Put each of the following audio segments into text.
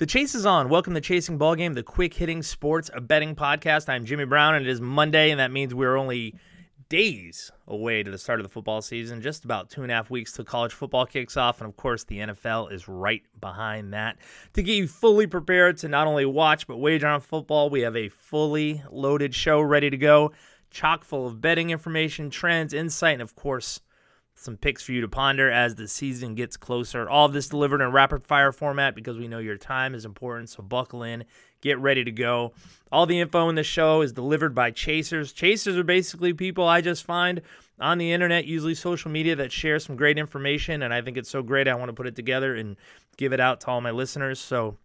The chase is on. Welcome to Chasing Ball Game, the quick hitting sports betting podcast. I'm Jimmy Brown, and it is Monday, and that means we're only days away to the start of the football season. Just about two and a half weeks till college football kicks off, and of course, the NFL is right behind that. To get you fully prepared to not only watch but wager on football, we have a fully loaded show ready to go, chock full of betting information, trends, insight, and of course some picks for you to ponder as the season gets closer. All this delivered in rapid fire format because we know your time is important. So buckle in, get ready to go. All the info in the show is delivered by chasers. Chasers are basically people I just find on the internet, usually social media, that share some great information. And I think it's so great, I want to put it together and give it out to all my listeners. So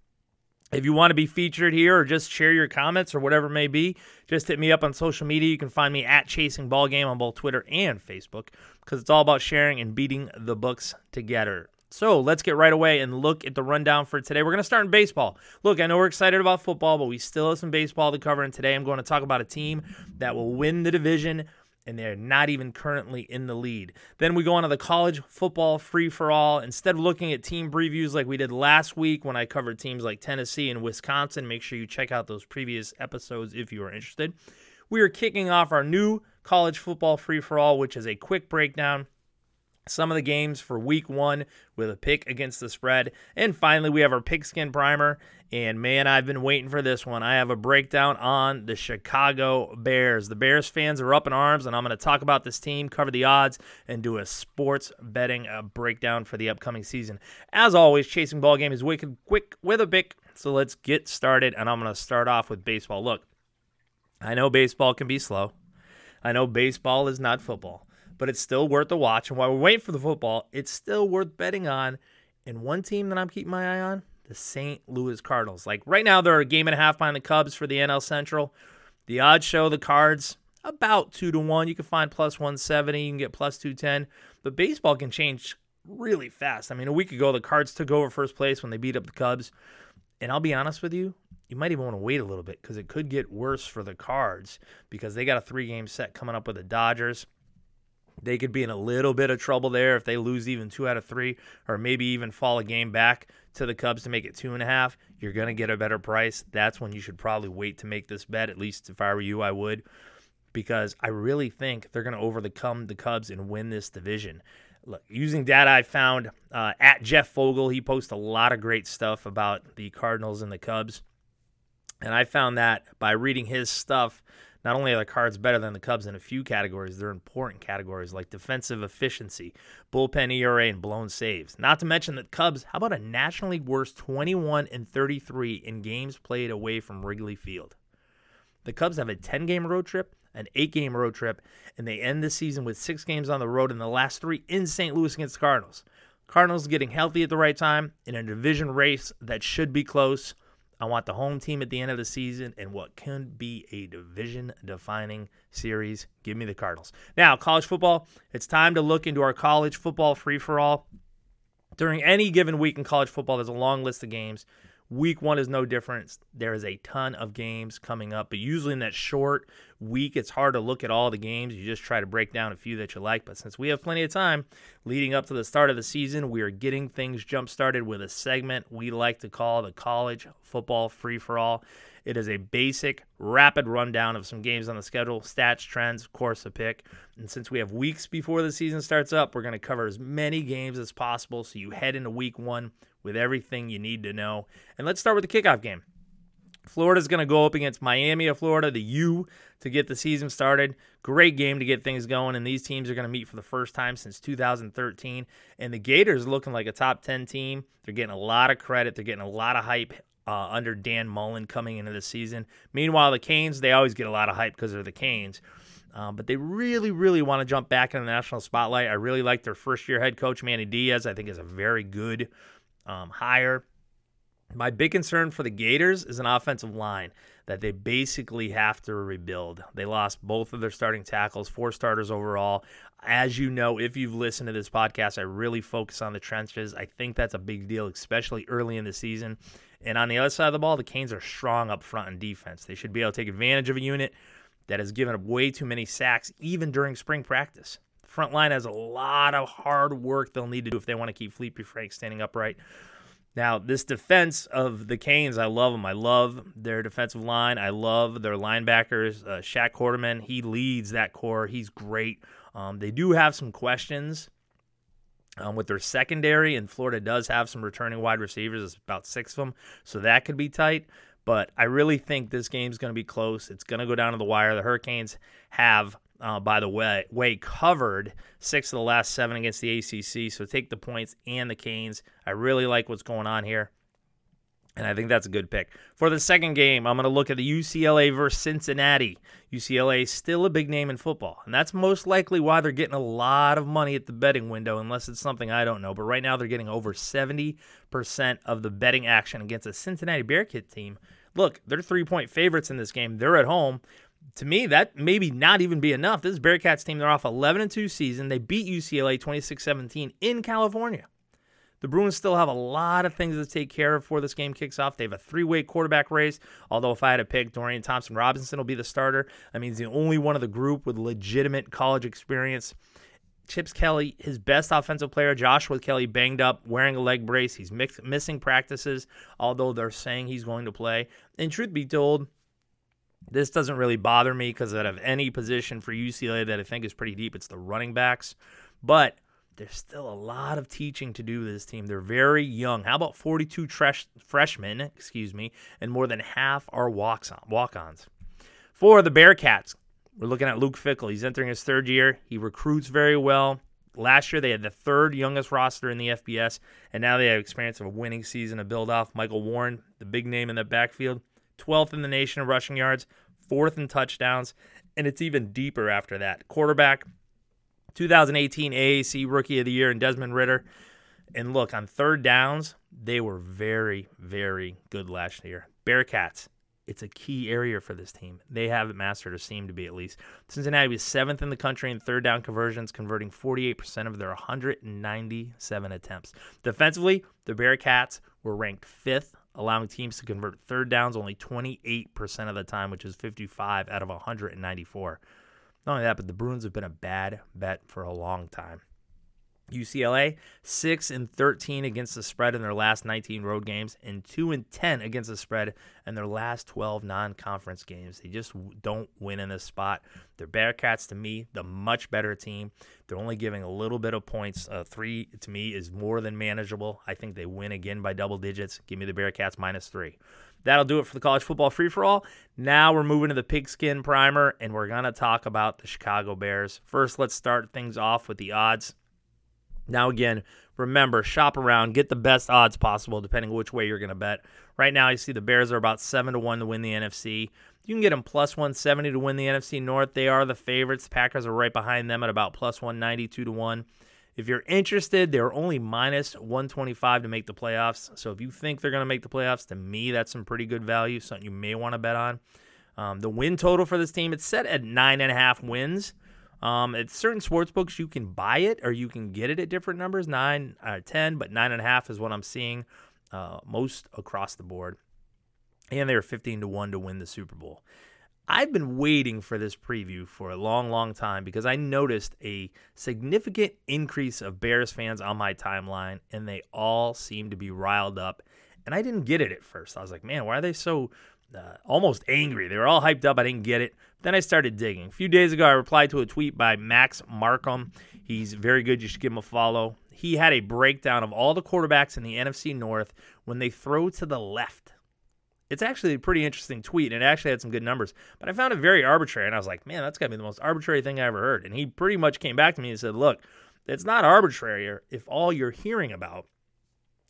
if you want to be featured here or just share your comments or whatever it may be, just hit me up on social media. You can find me at Chasing Ball Game on both Twitter and Facebook because it's all about sharing and beating the books together. So let's get right away and look at the rundown for today. We're going to start in baseball. Look, I know we're excited about football, but we still have some baseball to cover. And today I'm going to talk about a team that will win the division and they're not even currently in the lead. Then we go on to the college football free for all. Instead of looking at team previews like we did last week when I covered teams like Tennessee and Wisconsin, make sure you check out those previous episodes if you are interested. We are kicking off our new college football free for all, which is a quick breakdown some of the games for week one with a pick against the spread. And finally, we have our pigskin primer. And man, I've been waiting for this one. I have a breakdown on the Chicago Bears. The Bears fans are up in arms, and I'm going to talk about this team, cover the odds, and do a sports betting uh, breakdown for the upcoming season. As always, chasing ball game is wicked quick with a pick. So let's get started. And I'm going to start off with baseball. Look, I know baseball can be slow. I know baseball is not football but it's still worth the watch. And while we're waiting for the football, it's still worth betting on. And one team that I'm keeping my eye on, the St. Louis Cardinals. Like right now, they're a game and a half behind the Cubs for the NL Central. The odds show the Cards about two to one. You can find plus 170, you can get plus 210. But baseball can change really fast. I mean, a week ago, the Cards took over first place when they beat up the Cubs. And I'll be honest with you, you might even want to wait a little bit because it could get worse for the Cards because they got a three game set coming up with the Dodgers. They could be in a little bit of trouble there if they lose even two out of three, or maybe even fall a game back to the Cubs to make it two and a half. You're going to get a better price. That's when you should probably wait to make this bet. At least if I were you, I would, because I really think they're going to overcome the Cubs and win this division. Look, using data I found uh, at Jeff Fogel, he posts a lot of great stuff about the Cardinals and the Cubs. And I found that by reading his stuff, not only are the Cards better than the Cubs in a few categories, they're important categories like defensive efficiency, bullpen ERA, and blown saves. Not to mention that Cubs, how about a National League worst 21 and 33 in games played away from Wrigley Field? The Cubs have a 10 game road trip, an 8 game road trip, and they end the season with 6 games on the road in the last 3 in St. Louis against the Cardinals. Cardinals getting healthy at the right time in a division race that should be close. I want the home team at the end of the season and what can be a division defining series. Give me the Cardinals. Now, college football, it's time to look into our college football free for all. During any given week in college football, there's a long list of games. Week one is no different. There is a ton of games coming up, but usually in that short week, it's hard to look at all the games. You just try to break down a few that you like. But since we have plenty of time leading up to the start of the season, we are getting things jump started with a segment we like to call the College Football Free for All. It is a basic, rapid rundown of some games on the schedule, stats, trends, course, a pick. And since we have weeks before the season starts up, we're going to cover as many games as possible so you head into week one with everything you need to know. And let's start with the kickoff game. Florida's going to go up against Miami of Florida, the U, to get the season started. Great game to get things going, and these teams are going to meet for the first time since 2013. And the Gators looking like a top 10 team. They're getting a lot of credit. They're getting a lot of hype uh, under Dan Mullen coming into the season. Meanwhile, the Canes, they always get a lot of hype because they're the Canes. Um, but they really, really want to jump back in the national spotlight. I really like their first year head coach, Manny Diaz. I think is a very good um, hire. My big concern for the Gators is an offensive line that they basically have to rebuild. They lost both of their starting tackles, four starters overall. As you know, if you've listened to this podcast, I really focus on the trenches. I think that's a big deal, especially early in the season. And on the other side of the ball, the Canes are strong up front in defense. They should be able to take advantage of a unit that has given up way too many sacks, even during spring practice. Front line has a lot of hard work they'll need to do if they want to keep Feleipe Frank standing upright. Now, this defense of the Canes, I love them. I love their defensive line. I love their linebackers. Uh, Shaq Quarterman, he leads that corps. He's great. Um, they do have some questions um, with their secondary, and Florida does have some returning wide receivers. It's about six of them, so that could be tight. But I really think this game's going to be close. It's going to go down to the wire. The Hurricanes have uh, by the way, way covered six of the last seven against the ACC. So take the points and the Canes. I really like what's going on here. And I think that's a good pick. For the second game, I'm going to look at the UCLA versus Cincinnati. UCLA is still a big name in football, and that's most likely why they're getting a lot of money at the betting window, unless it's something I don't know. But right now, they're getting over 70% of the betting action against a Cincinnati Bearcat team. Look, they're three point favorites in this game. They're at home to me, that maybe not even be enough. This Bearcats team, they're off 11 and 2 season. They beat UCLA 26 17 in California. The Bruins still have a lot of things to take care of before this game kicks off. They have a three way quarterback race. Although, if I had to pick, Dorian Thompson Robinson will be the starter. I mean, he's the only one of the group with legitimate college experience. Chips Kelly, his best offensive player, Joshua Kelly, banged up, wearing a leg brace. He's mix, missing practices, although they're saying he's going to play. And truth be told, this doesn't really bother me because out of any position for UCLA that I think is pretty deep, it's the running backs. But there's still a lot of teaching to do with this team. They're very young. How about 42 tresh, freshmen, excuse me, and more than half are walk-ons. For the Bearcats, we're looking at Luke Fickell. He's entering his third year. He recruits very well. Last year, they had the third youngest roster in the FBS, and now they have experience of a winning season to build off. Michael Warren, the big name in the backfield. 12th in the nation in rushing yards, fourth in touchdowns, and it's even deeper after that. Quarterback, 2018 AAC Rookie of the Year, and Desmond Ridder. And look, on third downs, they were very, very good last year. Bearcats, it's a key area for this team. They have it mastered, or seem to be at least. Cincinnati was seventh in the country in third down conversions, converting 48% of their 197 attempts. Defensively, the Bearcats were ranked fifth allowing teams to convert third downs only 28% of the time, which is 55 out of 194. Not only that, but the Bruins have been a bad bet for a long time. UCLA, 6 and 13 against the spread in their last 19 road games and 2 and 10 against the spread in their last 12 non-conference games. They just don't win in this spot. They're Bearcats to me, the much better team. They're only giving a little bit of points. Uh, 3 to me is more than manageable. I think they win again by double digits. Give me the Bearcats minus 3. That'll do it for the college football free for all. Now we're moving to the pigskin primer and we're going to talk about the Chicago Bears. First, let's start things off with the odds. Now, again, remember, shop around, get the best odds possible depending which way you're going to bet. Right now, you see the Bears are about 7 to 1 to win the NFC. You can get them plus 170 to win the NFC North. They are the favorites. The Packers are right behind them at about plus 192 to 1. If you're interested, they're only minus 125 to make the playoffs. So if you think they're going to make the playoffs, to me, that's some pretty good value, something you may want to bet on. Um, the win total for this team, it's set at nine and a half wins. Um, at certain sports books, you can buy it or you can get it at different numbers, nine or uh, ten, but nine and a half is what I'm seeing uh, most across the board. And they're 15 to one to win the Super Bowl. I've been waiting for this preview for a long, long time because I noticed a significant increase of Bears fans on my timeline, and they all seem to be riled up. And I didn't get it at first. I was like, man, why are they so uh, almost angry. They were all hyped up. I didn't get it. Then I started digging. A few days ago, I replied to a tweet by Max Markham. He's very good. You should give him a follow. He had a breakdown of all the quarterbacks in the NFC North when they throw to the left. It's actually a pretty interesting tweet, and it actually had some good numbers. But I found it very arbitrary, and I was like, man, that's got to be the most arbitrary thing I ever heard. And he pretty much came back to me and said, look, it's not arbitrary if all you're hearing about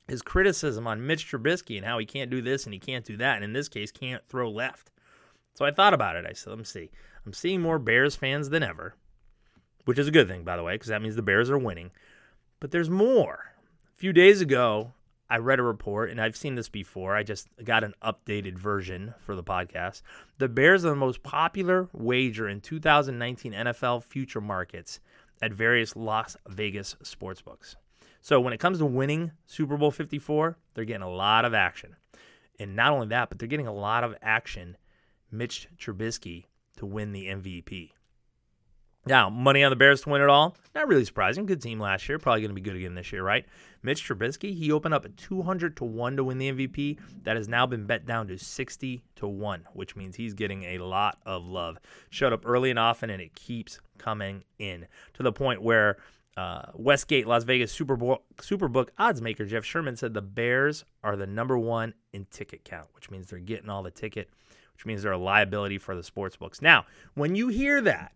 his criticism on Mitch Trubisky and how he can't do this and he can't do that, and in this case, can't throw left. So I thought about it. I said, let me see. I'm seeing more Bears fans than ever, which is a good thing, by the way, because that means the Bears are winning. But there's more. A few days ago, I read a report, and I've seen this before. I just got an updated version for the podcast. The Bears are the most popular wager in 2019 NFL future markets at various Las Vegas sportsbooks. So when it comes to winning Super Bowl 54, they're getting a lot of action. And not only that, but they're getting a lot of action, Mitch Trubisky to win the MVP. Now, money on the Bears to win it all. Not really surprising. Good team last year. Probably going to be good again this year, right? Mitch Trubisky, he opened up at 200 to 1 to win the MVP. That has now been bet down to 60 to 1, which means he's getting a lot of love. Showed up early and often, and it keeps coming in to the point where uh, Westgate, Las Vegas Superbook, Superbook odds maker Jeff Sherman said the Bears are the number one in ticket count, which means they're getting all the ticket, which means they're a liability for the sports books. Now, when you hear that,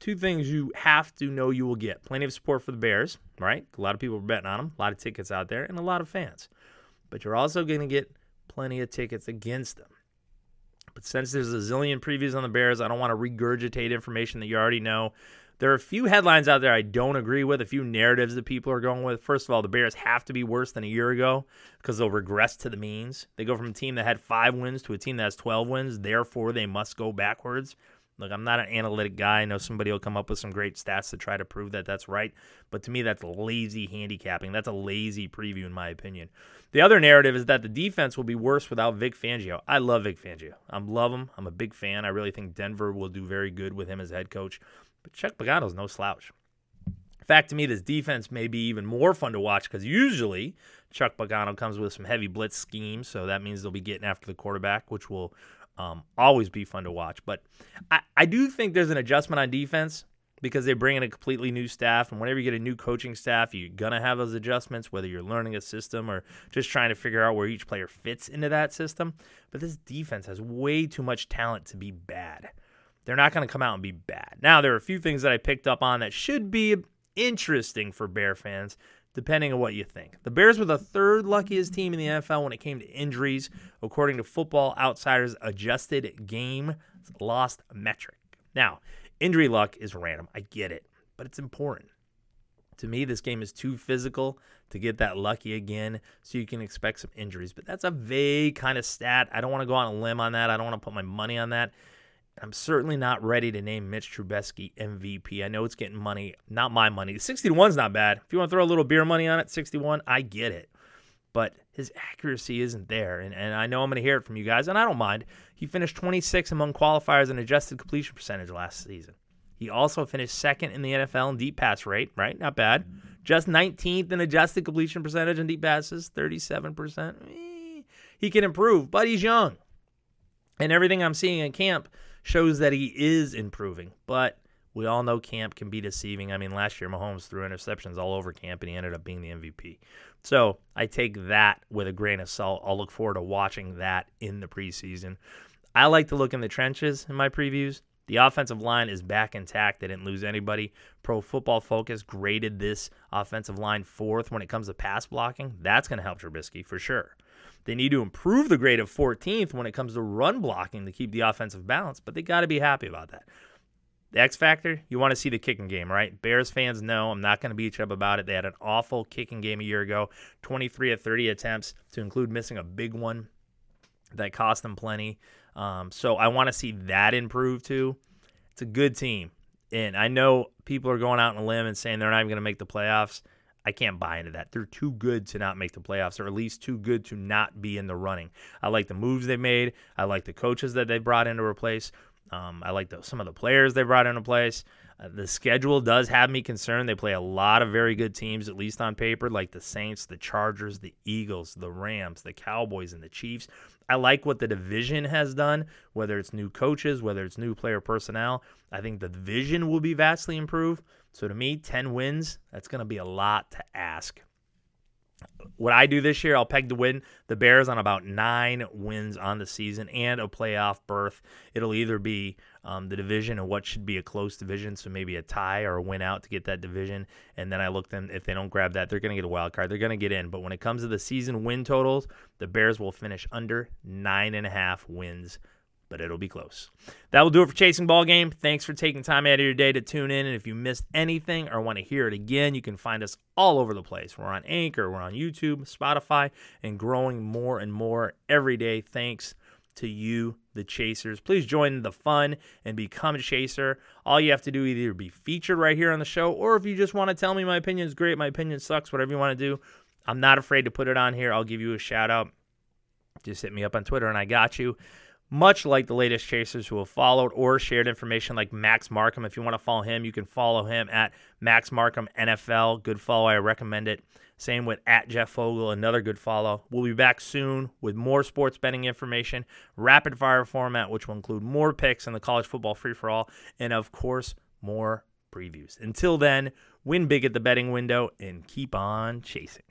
two things you have to know you will get plenty of support for the Bears, right? A lot of people are betting on them, a lot of tickets out there, and a lot of fans. But you're also going to get plenty of tickets against them. But since there's a zillion previews on the Bears, I don't want to regurgitate information that you already know. There are a few headlines out there I don't agree with, a few narratives that people are going with. First of all, the Bears have to be worse than a year ago because they'll regress to the means. They go from a team that had five wins to a team that has 12 wins. Therefore, they must go backwards. Look, I'm not an analytic guy. I know somebody will come up with some great stats to try to prove that that's right. But to me, that's lazy handicapping. That's a lazy preview, in my opinion. The other narrative is that the defense will be worse without Vic Fangio. I love Vic Fangio. I love him. I'm a big fan. I really think Denver will do very good with him as head coach. But Chuck Pagano's no slouch. In fact, to me, this defense may be even more fun to watch because usually Chuck Pagano comes with some heavy blitz schemes, so that means they'll be getting after the quarterback, which will um, always be fun to watch. But I, I do think there's an adjustment on defense because they bring in a completely new staff. And whenever you get a new coaching staff, you're going to have those adjustments, whether you're learning a system or just trying to figure out where each player fits into that system. But this defense has way too much talent to be bad. They're not going to come out and be bad. Now, there are a few things that I picked up on that should be interesting for Bear fans depending on what you think. The Bears were the third luckiest team in the NFL when it came to injuries, according to Football Outsiders' adjusted game lost metric. Now, injury luck is random. I get it, but it's important. To me, this game is too physical to get that lucky again, so you can expect some injuries. But that's a vague kind of stat. I don't want to go on a limb on that. I don't want to put my money on that. I'm certainly not ready to name Mitch Trubisky MVP. I know it's getting money, not my money. 61 is not bad. If you want to throw a little beer money on it, 61, I get it. But his accuracy isn't there. And, and I know I'm going to hear it from you guys, and I don't mind. He finished 26 among qualifiers in adjusted completion percentage last season. He also finished second in the NFL in deep pass rate, right? Not bad. Just 19th in adjusted completion percentage in deep passes, 37%. Eh, he can improve, but he's young. And everything I'm seeing in camp – shows that he is improving. But we all know camp can be deceiving. I mean, last year Mahomes threw interceptions all over camp and he ended up being the MVP. So I take that with a grain of salt. I'll look forward to watching that in the preseason. I like to look in the trenches in my previews. The offensive line is back intact. They didn't lose anybody. Pro Football Focus graded this offensive line fourth when it comes to pass blocking. That's going to help Trubisky for sure. They need to improve the grade of 14th when it comes to run blocking to keep the offensive balance, but they got to be happy about that. The X factor, you want to see the kicking game, right? Bears fans know I'm not going to beat you up about it. They had an awful kicking game a year ago 23 of 30 attempts, to include missing a big one that cost them plenty. Um, so I want to see that improve too. It's a good team. And I know people are going out on a limb and saying they're not even going to make the playoffs. I can't buy into that. They're too good to not make the playoffs, or at least too good to not be in the running. I like the moves they made. I like the coaches that they brought in to replace. Um, I like the, some of the players they brought into place. Uh, the schedule does have me concerned. They play a lot of very good teams, at least on paper, like the Saints, the Chargers, the Eagles, the Rams, the Cowboys, and the Chiefs. I like what the division has done, whether it's new coaches, whether it's new player personnel. I think the division will be vastly improved. So to me, 10 wins, that's going to be a lot to ask. What I do this year, I'll peg to win the Bears on about nine wins on the season and a playoff berth. It'll either be um, the division and what should be a close division, so maybe a tie or a win out to get that division. And then I look them if they don't grab that, they're going to get a wild card. They're going to get in. But when it comes to the season win totals, the Bears will finish under nine and a half wins but it'll be close. That will do it for Chasing Ball Game. Thanks for taking time out of your day to tune in. And if you missed anything or want to hear it again, you can find us all over the place. We're on Anchor, we're on YouTube, Spotify, and growing more and more every day. Thanks to you, the chasers. Please join the fun and become a chaser. All you have to do is either be featured right here on the show, or if you just want to tell me my opinion is great, my opinion sucks, whatever you want to do, I'm not afraid to put it on here. I'll give you a shout out. Just hit me up on Twitter and I got you. Much like the latest chasers who have followed or shared information like Max Markham. If you want to follow him, you can follow him at Max Markham NFL. Good follow. I recommend it. Same with at Jeff Fogel, another good follow. We'll be back soon with more sports betting information, rapid fire format, which will include more picks in the college football free for all, and of course, more previews. Until then, win big at the betting window and keep on chasing.